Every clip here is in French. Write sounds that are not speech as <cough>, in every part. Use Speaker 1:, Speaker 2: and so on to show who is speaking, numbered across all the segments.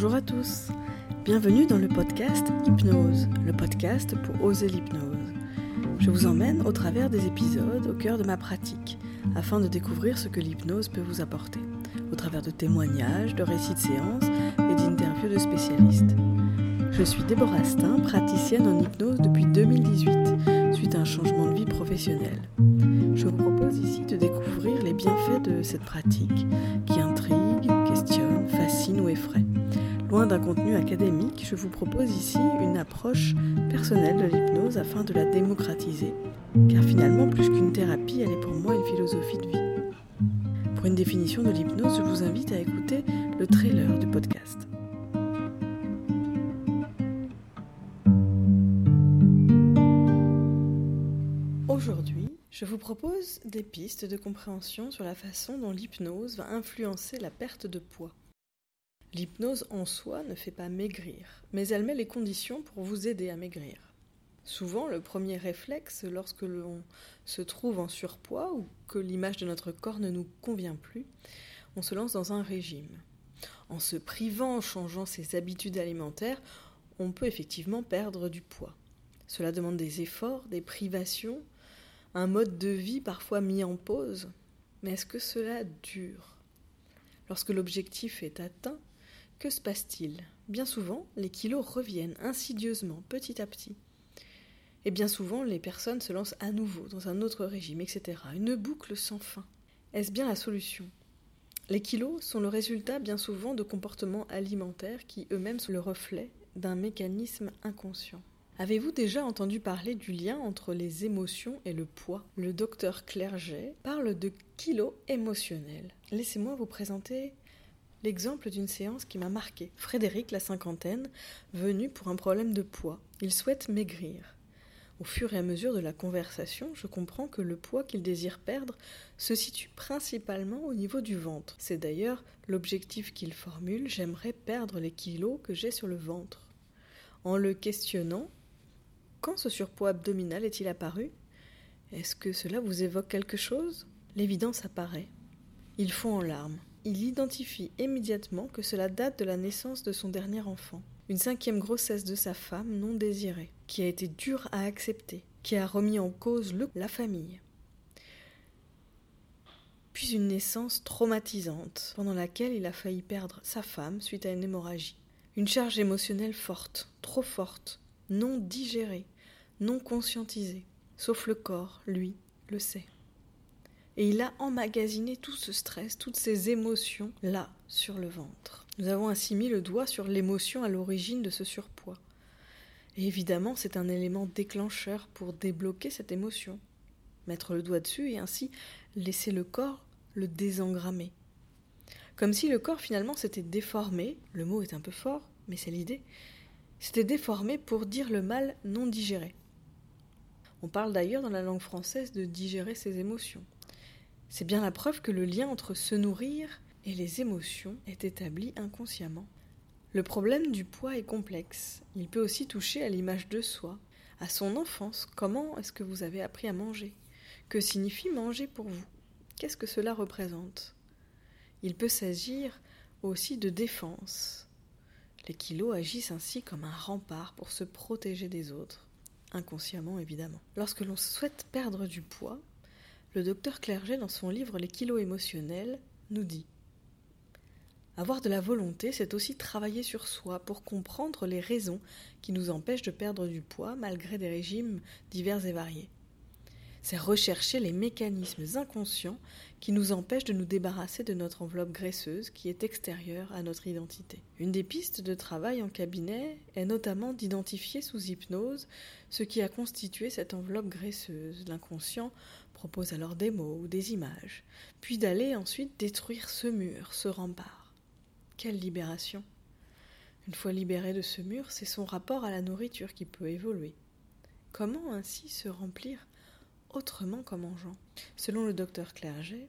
Speaker 1: Bonjour à tous, bienvenue dans le podcast Hypnose, le podcast pour oser l'hypnose. Je vous emmène au travers des épisodes au cœur de ma pratique, afin de découvrir ce que l'hypnose peut vous apporter, au travers de témoignages, de récits de séances et d'interviews de spécialistes. Je suis Déborah Stein, praticienne en hypnose depuis 2018, suite à un changement de vie professionnelle. Je vous propose ici de découvrir les bienfaits de cette pratique qui intrigue, questionne, fascine ou effraie. Loin d'un contenu académique, je vous propose ici une approche personnelle de l'hypnose afin de la démocratiser. Car finalement, plus qu'une thérapie, elle est pour moi une philosophie de vie. Pour une définition de l'hypnose, je vous invite à écouter le trailer du podcast. Aujourd'hui, je vous propose des pistes de compréhension sur la façon dont l'hypnose va influencer la perte de poids. L'hypnose en soi ne fait pas maigrir, mais elle met les conditions pour vous aider à maigrir. Souvent, le premier réflexe lorsque l'on se trouve en surpoids ou que l'image de notre corps ne nous convient plus, on se lance dans un régime. En se privant, en changeant ses habitudes alimentaires, on peut effectivement perdre du poids. Cela demande des efforts, des privations, un mode de vie parfois mis en pause. Mais est-ce que cela dure? Lorsque l'objectif est atteint, que se passe-t-il? Bien souvent, les kilos reviennent insidieusement, petit à petit. Et bien souvent, les personnes se lancent à nouveau dans un autre régime, etc. Une boucle sans fin. Est-ce bien la solution? Les kilos sont le résultat bien souvent de comportements alimentaires qui eux-mêmes sont le reflet d'un mécanisme inconscient. Avez-vous déjà entendu parler du lien entre les émotions et le poids? Le docteur Clerget parle de kilos émotionnels. Laissez-moi vous présenter l'exemple d'une séance qui m'a marqué. Frédéric, la cinquantaine, venu pour un problème de poids. Il souhaite maigrir. Au fur et à mesure de la conversation, je comprends que le poids qu'il désire perdre se situe principalement au niveau du ventre. C'est d'ailleurs l'objectif qu'il formule j'aimerais perdre les kilos que j'ai sur le ventre. En le questionnant, quand ce surpoids abdominal est-il apparu? Est-ce que cela vous évoque quelque chose? L'évidence apparaît. Il fond en larmes il identifie immédiatement que cela date de la naissance de son dernier enfant, une cinquième grossesse de sa femme non désirée, qui a été dure à accepter, qui a remis en cause la famille. Puis une naissance traumatisante, pendant laquelle il a failli perdre sa femme suite à une hémorragie. Une charge émotionnelle forte, trop forte, non digérée, non conscientisée, sauf le corps, lui, le sait et il a emmagasiné tout ce stress, toutes ces émotions là, sur le ventre. Nous avons ainsi mis le doigt sur l'émotion à l'origine de ce surpoids. Et évidemment, c'est un élément déclencheur pour débloquer cette émotion. Mettre le doigt dessus et ainsi laisser le corps le désengrammer. Comme si le corps finalement s'était déformé, le mot est un peu fort, mais c'est l'idée, s'était déformé pour dire le mal non digéré. On parle d'ailleurs dans la langue française de digérer ses émotions. C'est bien la preuve que le lien entre se nourrir et les émotions est établi inconsciemment. Le problème du poids est complexe. Il peut aussi toucher à l'image de soi, à son enfance. Comment est-ce que vous avez appris à manger? Que signifie manger pour vous? Qu'est-ce que cela représente? Il peut s'agir aussi de défense. Les kilos agissent ainsi comme un rempart pour se protéger des autres, inconsciemment évidemment. Lorsque l'on souhaite perdre du poids, le docteur Clerget, dans son livre Les kilos émotionnels, nous dit Avoir de la volonté, c'est aussi travailler sur soi pour comprendre les raisons qui nous empêchent de perdre du poids malgré des régimes divers et variés. C'est rechercher les mécanismes inconscients qui nous empêchent de nous débarrasser de notre enveloppe graisseuse qui est extérieure à notre identité. Une des pistes de travail en cabinet est notamment d'identifier sous hypnose ce qui a constitué cette enveloppe graisseuse. L'inconscient propose alors des mots ou des images, puis d'aller ensuite détruire ce mur, ce rempart. Quelle libération Une fois libéré de ce mur, c'est son rapport à la nourriture qui peut évoluer. Comment ainsi se remplir autrement qu'en mangeant Selon le docteur Clerget,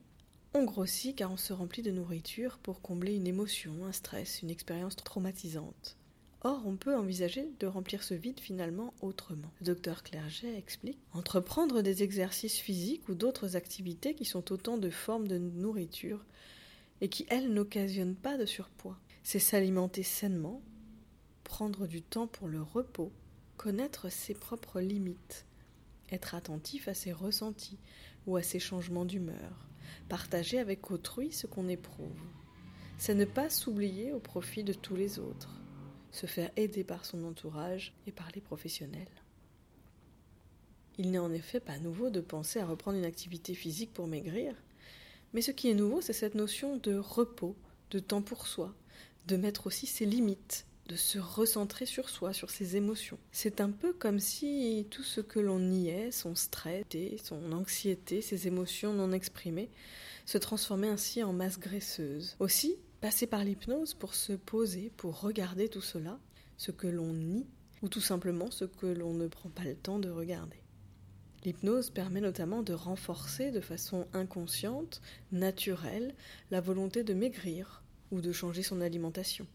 Speaker 1: on grossit car on se remplit de nourriture pour combler une émotion, un stress, une expérience traumatisante. Or, on peut envisager de remplir ce vide finalement autrement. Le docteur Clerget explique entreprendre des exercices physiques ou d'autres activités qui sont autant de formes de nourriture et qui, elles, n'occasionnent pas de surpoids. C'est s'alimenter sainement, prendre du temps pour le repos, connaître ses propres limites, être attentif à ses ressentis ou à ses changements d'humeur, partager avec autrui ce qu'on éprouve. C'est ne pas s'oublier au profit de tous les autres, se faire aider par son entourage et par les professionnels. Il n'est en effet pas nouveau de penser à reprendre une activité physique pour maigrir, mais ce qui est nouveau, c'est cette notion de repos, de temps pour soi, de mettre aussi ses limites, de se recentrer sur soi, sur ses émotions. C'est un peu comme si tout ce que l'on niait, son stress, son anxiété, ses émotions non exprimées, se transformait ainsi en masse graisseuse. Aussi, passer par l'hypnose pour se poser, pour regarder tout cela, ce que l'on nie, ou tout simplement ce que l'on ne prend pas le temps de regarder. L'hypnose permet notamment de renforcer de façon inconsciente, naturelle, la volonté de maigrir ou de changer son alimentation.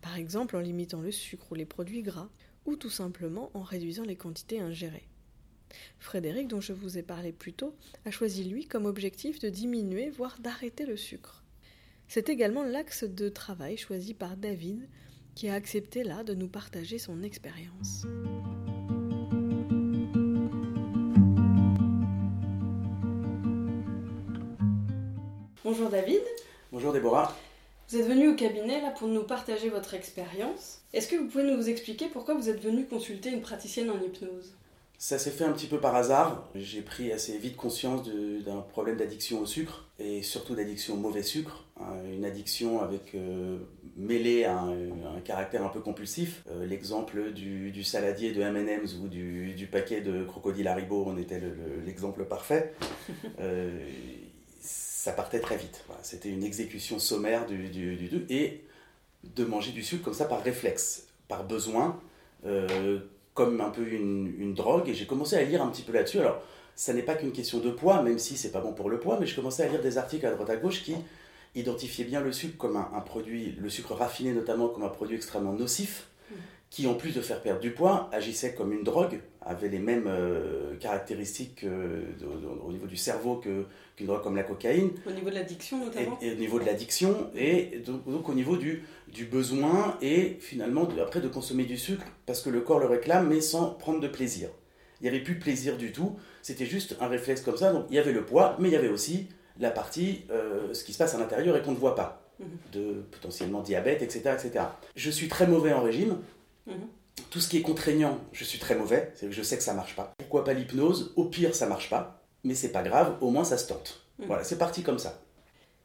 Speaker 1: Par exemple en limitant le sucre ou les produits gras, ou tout simplement en réduisant les quantités ingérées. Frédéric, dont je vous ai parlé plus tôt, a choisi lui comme objectif de diminuer, voire d'arrêter le sucre. C'est également l'axe de travail choisi par David, qui a accepté là de nous partager son expérience. Bonjour David.
Speaker 2: Bonjour Déborah.
Speaker 1: Vous êtes venu au cabinet là pour nous partager votre expérience. Est-ce que vous pouvez nous expliquer pourquoi vous êtes venu consulter une praticienne en hypnose?
Speaker 2: Ça s'est fait un petit peu par hasard. J'ai pris assez vite conscience d'un problème d'addiction au sucre et surtout d'addiction au mauvais sucre. Hein, une addiction avec euh, mêlée à un, caractère un peu compulsif. Euh, l'exemple du, saladier de M&M's ou du, paquet de crocodile Haribo en était l'exemple parfait. <laughs> Euh, ça partait très vite. C'était une exécution sommaire du, du, et de manger du sucre comme ça par réflexe, par besoin, euh, comme un peu une, drogue. Et j'ai commencé à lire un petit peu là-dessus. Alors, ça n'est pas qu'une question de poids, même si c'est pas bon pour le poids, mais je commençais à lire des articles à droite à gauche qui identifiaient bien le sucre comme un produit, le sucre raffiné notamment comme un produit extrêmement nocif qui en plus de faire perdre du poids, agissait comme une drogue, avait les mêmes euh, caractéristiques euh, au niveau du cerveau qu'une drogue comme la cocaïne.
Speaker 1: Au niveau de l'addiction notamment
Speaker 2: et, au niveau de l'addiction, et donc, au niveau du, du besoin, et finalement après de consommer du sucre, parce que le corps le réclame, mais sans prendre de plaisir. Il n'y avait plus de plaisir du tout, c'était juste un réflexe comme ça, donc il y avait le poids, mais il y avait aussi la partie, euh, ce qui se passe à l'intérieur et qu'on ne voit pas, mhm. de potentiellement diabète, etc., etc. Je suis très mauvais en régime, Tout ce qui est contraignant, je suis très mauvais, c'est que je sais que ça marche pas. Pourquoi pas l'hypnose? Au pire, ça marche pas, mais c'est pas grave, au moins ça se tente. Mhm. Voilà, c'est parti comme ça.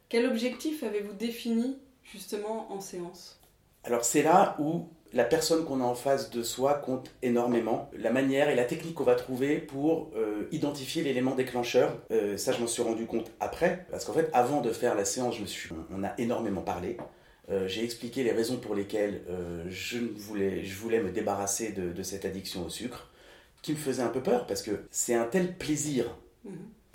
Speaker 1: Quel objectif avez-vous défini justement en séance?
Speaker 2: Alors c'est là où la personne qu'on a en face de soi compte énormément. La manière et la technique qu'on va trouver pour euh, identifier l'élément déclencheur, euh, ça je m'en suis rendu compte après, parce qu'en fait avant de faire la séance, je me suis, on a énormément parlé. Euh, j'ai expliqué les raisons pour lesquelles euh, je, voulais, je voulais me débarrasser de, cette addiction au sucre, qui me faisait un peu peur parce que c'est un tel plaisir.
Speaker 1: Mmh.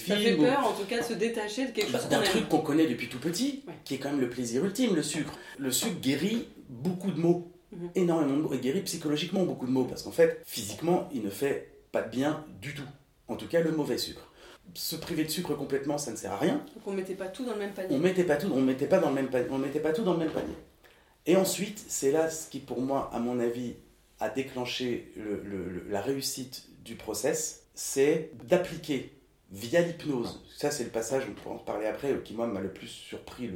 Speaker 1: Ça fait peur en tout cas de se détacher de quelque bah, chose
Speaker 2: d'un truc qu'on connaît depuis tout petit, qui est quand même le plaisir ultime, le sucre. Le sucre guérit beaucoup de maux, mmh. énormément de maux, et guérit psychologiquement beaucoup de maux parce qu'en fait, physiquement, il ne fait pas de bien du tout. En tout cas, le mauvais sucre se priver de sucre complètement, ça ne sert à rien.
Speaker 1: Donc on mettait pas tout dans le même panier.
Speaker 2: On mettait pas tout, on mettait pas dans le même panier, on mettait pas tout dans le même panier. Et ensuite, c'est là ce qui, pour moi, à mon avis, a déclenché la réussite du process, c'est d'appliquer via l'hypnose. Ça, c'est le passage, on pourra en parler après, qui moi m'a le plus surpris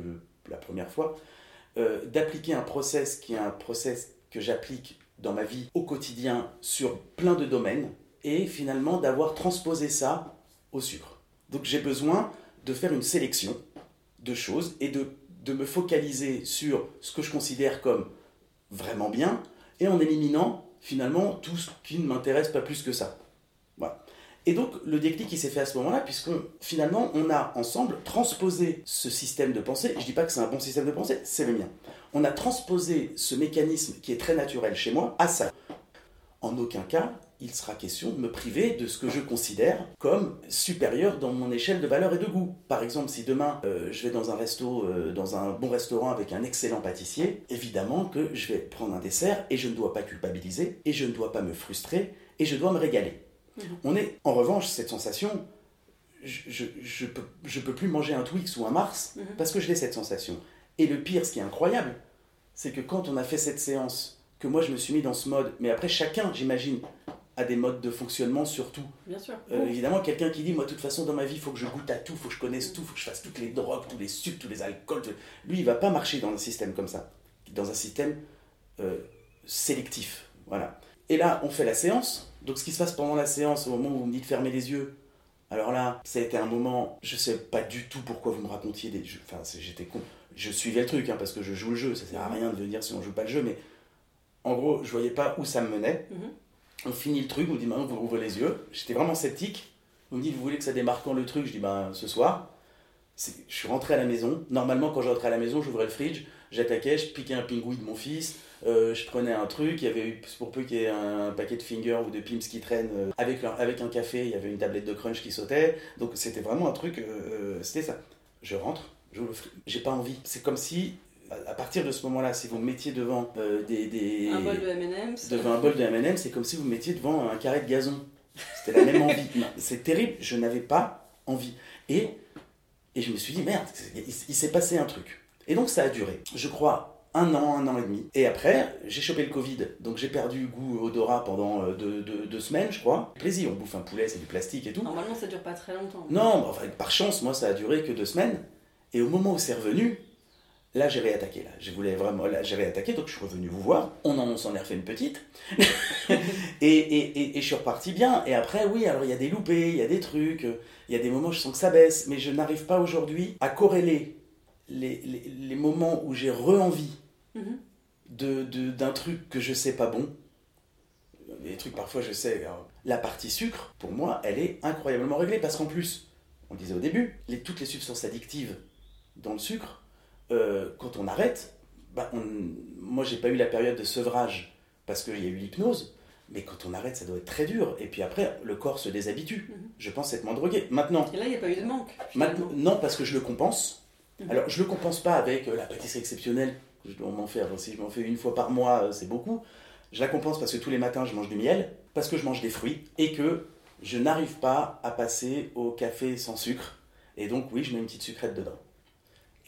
Speaker 2: la première fois. Euh, d'appliquer un process qui est un process que j'applique dans ma vie au quotidien sur plein de domaines et finalement d'avoir transposé ça au sucre. Donc j'ai besoin de faire une sélection de choses et de, de me focaliser sur ce que je considère comme vraiment bien et en éliminant finalement tout ce qui ne m'intéresse pas plus que ça. Voilà. Et donc le déclic qui s'est fait à ce moment-là, puisque finalement on a ensemble transposé ce système de pensée, je ne dis pas que c'est un bon système de pensée, c'est le mien, on a transposé ce mécanisme qui est très naturel chez moi à ça. En aucun cas, il sera question de me priver de ce que je considère comme supérieur dans mon échelle de valeur et de goût. Par exemple, si demain euh, je vais dans un resto, euh, dans un bon restaurant avec un excellent pâtissier, évidemment que je vais prendre un dessert et je ne dois pas culpabiliser et je ne dois pas me frustrer et je dois me régaler. Mhm. On est, en revanche, cette sensation, je, je, peux, plus manger un Twix ou un Mars mhm. parce que je l'ai cette sensation. Et le pire, ce qui est incroyable, c'est que quand on a fait cette séance, que moi je me suis mis dans ce mode, mais après chacun, j'imagine, a des modes de fonctionnement surtout.
Speaker 3: Bien sûr.
Speaker 2: Euh, évidemment, quelqu'un qui dit, moi, de toute façon, dans ma vie, il faut que je goûte à tout, il faut que je connaisse tout, il faut que je fasse toutes les drogues, tous les sucres, tous les alcools. tout- Lui, il va pas marcher dans un système comme ça, dans un système euh, sélectif. Voilà. Et là, on fait la séance. Donc, ce qui se passe pendant la séance, au moment où vous me dites fermer les yeux, alors là, ça a été un moment, je sais pas du tout pourquoi vous me racontiez des. Enfin, j'étais con. Je suivais le truc, hein, parce que je joue le jeu, ça sert à rien de venir si on joue pas le jeu, mais en gros, je voyais pas où ça me menait.
Speaker 3: Mhm.
Speaker 2: On finit le truc, on me dit maintenant vous rouvrez les yeux. J'étais vraiment sceptique. On me dit vous voulez que ça démarre quand le truc? Je dis ben ce soir. Je suis rentré à la maison. Normalement, quand je rentrais à la maison, j'ouvrais le fridge, j'attaquais, je piquais un pingouin de mon fils, euh, je prenais un truc, il y avait eu, pour peu qu'il y ait un paquet de fingers ou de pims qui traînent, euh, avec, leur- avec un café, il y avait une tablette de crunch qui sautait. Donc c'était vraiment un truc, euh, c'était ça. Je rentre, j'ouvre le fridge, j'ai pas envie. C'est comme si, à partir de ce moment-là, si vous me mettiez devant euh, des, des-
Speaker 3: Un bol de M&M's.
Speaker 2: devant un bol de M&M, c'est comme si vous mettiez devant un carré de gazon. C'était la même envie. <laughs> C'est terrible, je n'avais pas envie. Et, et je me suis dit, merde, il, il s'est passé un truc. Et donc ça a duré, je crois, un an, un an et demi. Et après, j'ai chopé le Covid, donc j'ai perdu goût odorat pendant euh, deux, deux- deux semaines, je crois. Plaisir, on bouffe un poulet, c'est du plastique et tout.
Speaker 3: Normalement, ça dure pas très longtemps.
Speaker 2: Non, enfin, par chance, moi, ça a duré que deux semaines. Et au moment où c'est revenu, là, j'ai réattaqué. Là, je voulais vraiment, là, j'ai réattaqué, donc je suis revenu vous voir. On en, on s'en est refait une petite. <laughs> et, et, et, et je suis reparti bien. Et après, oui, alors il y a des loupés, il y a des trucs, il y a des moments où je sens que ça baisse, mais je n'arrive pas aujourd'hui à corréler les, les, les moments où j'ai re-envie
Speaker 3: Mhm.
Speaker 2: de, de- d'un truc que je sais pas bon. Les trucs, parfois, je sais. alors, la partie sucre, pour moi, elle est incroyablement réglée parce qu'en plus, on disait au début, les, toutes les substances addictives dans le sucre, euh, quand on arrête, bah, on, moi, j'ai pas eu la période de sevrage parce qu'il y a eu l'hypnose. Mais quand on arrête, ça doit être très dur. Et puis après, le corps se déshabitue.
Speaker 3: Mhm.
Speaker 2: Je pense être moins drogué. Maintenant,
Speaker 3: Et là, il n'y a pas eu de manque.
Speaker 2: Maintenant, non, parce que je le compense.
Speaker 3: Mhm.
Speaker 2: Alors, je le compense pas avec euh, la pâtisserie exceptionnelle. Je dois m'en faire. Si je m'en fais une fois par mois, euh, c'est beaucoup. Je la compense parce que tous les matins, je mange du miel, parce que je mange des fruits, et que je n'arrive pas à passer au café sans sucre. Et donc, oui, je mets une petite sucrète dedans.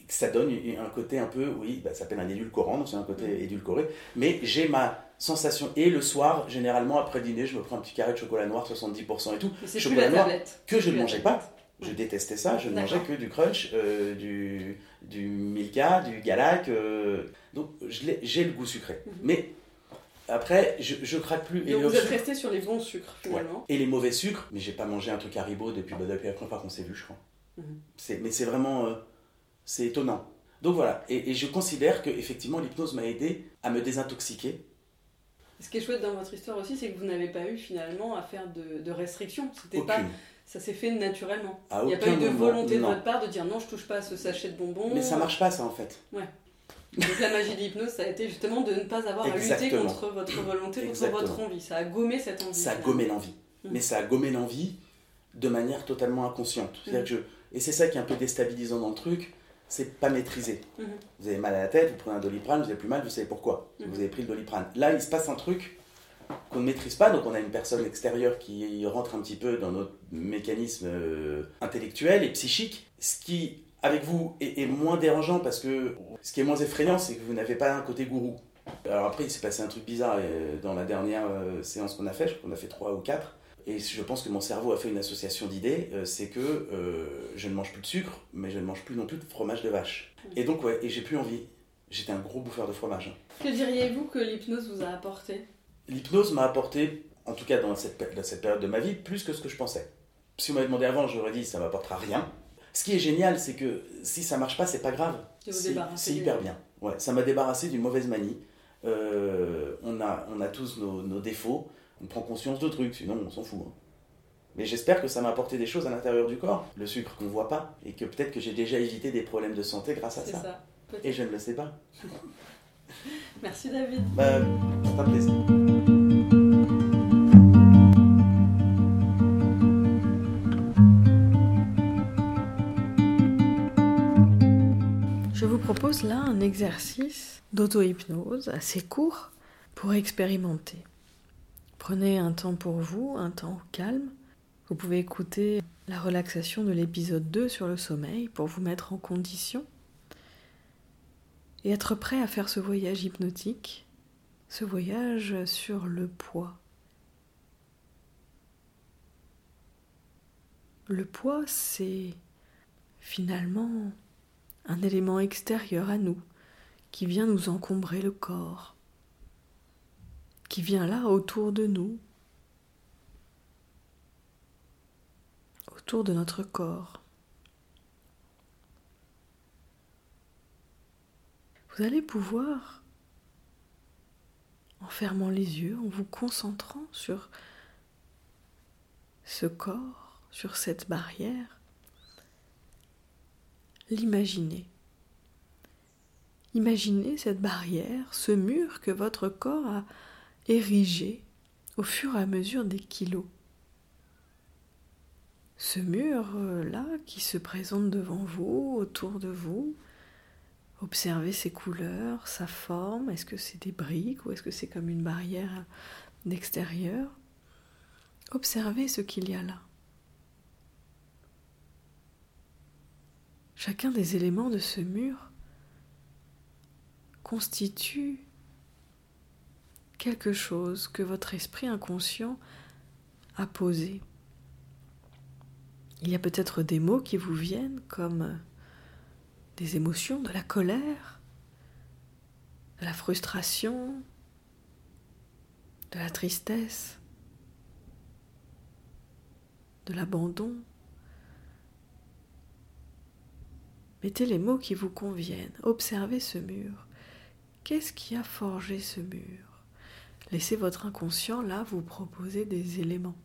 Speaker 2: Et Ça donne un côté un peu, oui, bah, ça s'appelle un édulcorant, donc c'est un côté édulcoré. Mais j'ai ma sensation. Et le soir, généralement, après dîner, je me prends un petit carré de chocolat noir, 70% et tout.
Speaker 3: Plus
Speaker 2: chocolat
Speaker 3: la
Speaker 2: noir que je ne mangeais pas. Je détestais ça, je ne mangeais que du crunch, euh, du, du Milka, du Galac. euh, donc j'ai le goût sucré.
Speaker 3: Mhm.
Speaker 2: Mais après, je, je craque plus. Et,
Speaker 3: Donc vous êtes
Speaker 2: sucre-
Speaker 3: resté sur les bons sucres,
Speaker 2: Ouais.
Speaker 3: finalement.
Speaker 2: et les mauvais sucres, mais j'ai pas mangé un truc Haribo depuis, bah, depuis la première fois qu'on s'est vu, je crois.
Speaker 3: Mhm.
Speaker 2: C'est- Mais c'est vraiment. euh, c'est étonnant. Donc voilà, et, et je considère que effectivement l'hypnose m'a aidé à me désintoxiquer.
Speaker 3: Ce qui est chouette dans votre histoire aussi, c'est que vous n'avez pas eu finalement à faire de, de restrictions. C'était pas, ça s'est fait naturellement.
Speaker 2: À
Speaker 3: Il n'y a pas eu de
Speaker 2: moment,
Speaker 3: volonté de votre part de dire non, je touche pas à ce sachet de bonbons.
Speaker 2: Mais ça marche pas ça en fait.
Speaker 3: Donc la magie de l'hypnose, ça a été justement de ne pas avoir à lutter contre votre volonté, contre
Speaker 2: Exactement.
Speaker 3: votre envie. Ça a gommé cette envie.
Speaker 2: Ça a gommé l'envie.
Speaker 3: Mhm.
Speaker 2: Mais ça a gommé l'envie de manière totalement inconsciente. C'est-à-dire que je- Et c'est ça qui est un peu déstabilisant dans le truc, c'est pas maîtrisé.
Speaker 3: Mhm.
Speaker 2: Vous avez mal à la tête, vous prenez un doliprane, vous avez plus mal, vous savez pourquoi.
Speaker 3: Mhm.
Speaker 2: Vous avez pris le doliprane. Là, il se passe un truc qu'on ne maîtrise pas, donc on a une personne extérieure qui rentre un petit peu dans notre mécanisme euh, intellectuel et psychique, ce qui, avec vous, est, est moins dérangeant parce que ce qui est moins effrayant, c'est que vous n'avez pas un côté gourou. Alors après, il s'est passé un truc bizarre euh, dans la dernière euh, séance qu'on a fait, je crois qu'on a fait trois ou quatre. Et je pense que mon cerveau a fait une association d'idées, euh, c'est que euh, je ne mange plus de sucre, mais je ne mange plus non plus de fromage de vache. Et donc, ouais, et j'ai plus envie. J'étais un gros bouffeur de fromage.
Speaker 3: Que diriez-vous que l'hypnose vous a apporté?
Speaker 2: L'hypnose m'a apporté, en tout cas dans cette, péri- dans cette période de ma vie, plus que ce que je pensais. Si on m'avait demandé avant, j'aurais dit ça m'apportera rien. Ce qui est génial, c'est que si ça marche pas, c'est pas grave. C'est hyper bien. Ouais, ça m'a débarrassé d'une mauvaise manie. Euh, on, a, on a tous nos, nos défauts, on prend conscience de trucs, sinon on s'en fout. hein. Mais j'espère que ça m'a apporté des choses à l'intérieur du corps, le sucre qu'on voit pas, et que peut-être que j'ai déjà évité des problèmes de santé grâce à
Speaker 3: C'est
Speaker 2: ça. Et je ne le sais pas. <laughs>
Speaker 3: Merci David.
Speaker 2: Bah, c'est un plaisir.
Speaker 1: Je vous propose là un exercice d'auto-hypnose assez court pour expérimenter. Prenez un temps pour vous, un temps calme. Vous pouvez écouter la relaxation de l'épisode 2 sur le sommeil pour vous mettre en condition. et être prêt à faire ce voyage hypnotique, ce voyage sur le poids. Le poids, c'est finalement un élément extérieur à nous qui vient nous encombrer le corps, qui vient là autour de nous, autour de notre corps. Vous allez pouvoir, en fermant les yeux, en vous concentrant sur ce corps, sur cette barrière, l'imaginer. Imaginez cette barrière, ce mur que votre corps a érigé au fur et à mesure des kilos. Ce mur-là qui se présente devant vous, autour de vous, Observez ses couleurs, sa forme. Est-ce que c'est des briques ou est-ce que c'est comme une barrière d'extérieur? Observez ce qu'il y a là. Chacun des éléments de ce mur constitue quelque chose que votre esprit inconscient a posé. Il y a peut-être des mots qui vous viennent comme des émotions, de la colère, de la frustration, de la tristesse, de l'abandon. Mettez les mots qui vous conviennent. Observez ce mur. Qu'est-ce qui a forgé ce mur? Laissez votre inconscient là vous proposer des éléments.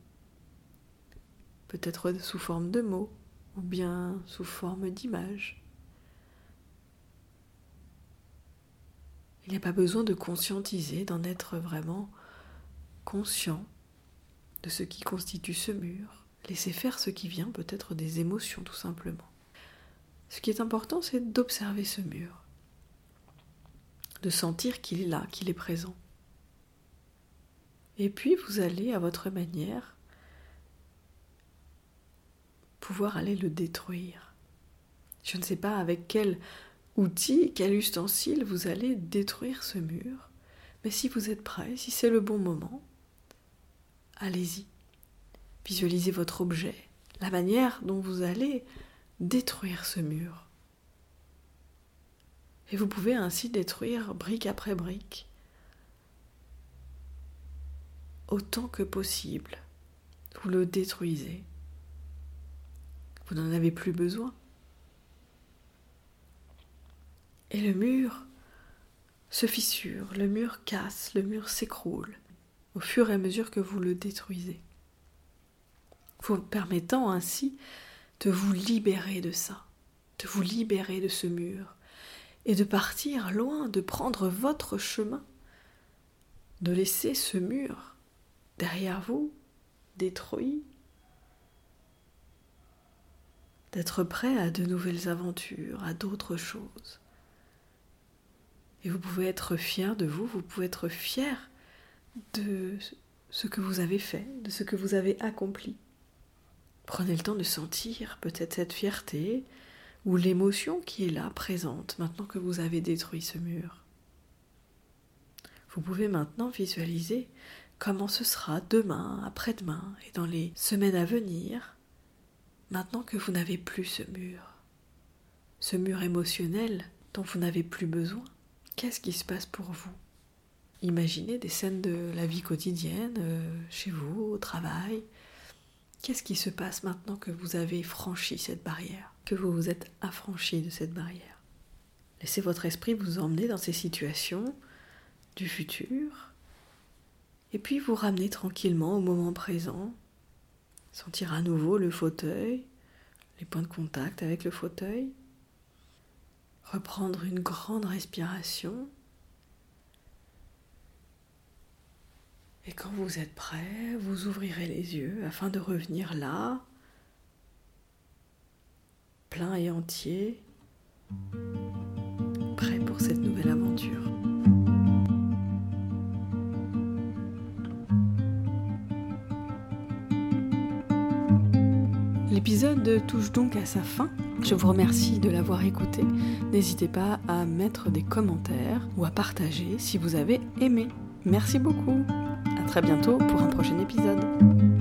Speaker 1: Peut-être sous forme de mots ou bien sous forme d'images. Il n'y a pas besoin de conscientiser, d'en être vraiment conscient de ce qui constitue ce mur. Laissez faire ce qui vient, peut-être des émotions tout simplement. Ce qui est important, c'est d'observer ce mur, de sentir qu'il est là, qu'il est présent. Et puis vous allez, à votre manière, pouvoir aller le détruire. Je ne sais pas avec quel outil, quel ustensile vous allez détruire ce mur. Mais si vous êtes prêt, si c'est le bon moment, allez-y. Visualisez votre objet, la manière dont vous allez détruire ce mur. Et vous pouvez ainsi détruire brique après brique, autant que possible. Vous le détruisez. Vous n'en avez plus besoin. Et le mur se fissure, le mur casse, le mur s'écroule au fur et à mesure que vous le détruisez. Vous permettant ainsi de vous libérer de ça, de vous libérer de ce mur et de partir loin, de prendre votre chemin, de laisser ce mur derrière vous, détruit, d'être prêt à de nouvelles aventures, à d'autres choses. Et vous pouvez être fier de vous, vous pouvez être fier de ce que vous avez fait, de ce que vous avez accompli. Prenez le temps de sentir peut-être cette fierté ou l'émotion qui est là, présente, maintenant que vous avez détruit ce mur. Vous pouvez maintenant visualiser comment ce sera demain, après-demain et dans les semaines à venir, maintenant que vous n'avez plus ce mur, ce mur émotionnel dont vous n'avez plus besoin. Qu'est-ce qui se passe pour vous? Imaginez des scènes de la vie quotidienne, euh, chez vous, au travail. Qu'est-ce qui se passe maintenant que vous avez franchi cette barrière, que vous vous êtes affranchi de cette barrière? Laissez votre esprit vous emmener dans ces situations du futur, et puis vous ramener tranquillement au moment présent, sentir à nouveau le fauteuil, les points de contact avec le fauteuil, reprendre une grande respiration. Et quand vous êtes prêt, vous ouvrirez les yeux afin de revenir là, plein et entier, prêt pour cette nouvelle aventure. L'épisode touche donc à sa fin. Je vous remercie de l'avoir écouté. N'hésitez pas à mettre des commentaires ou à partager si vous avez aimé. Merci beaucoup. À très bientôt pour un prochain épisode.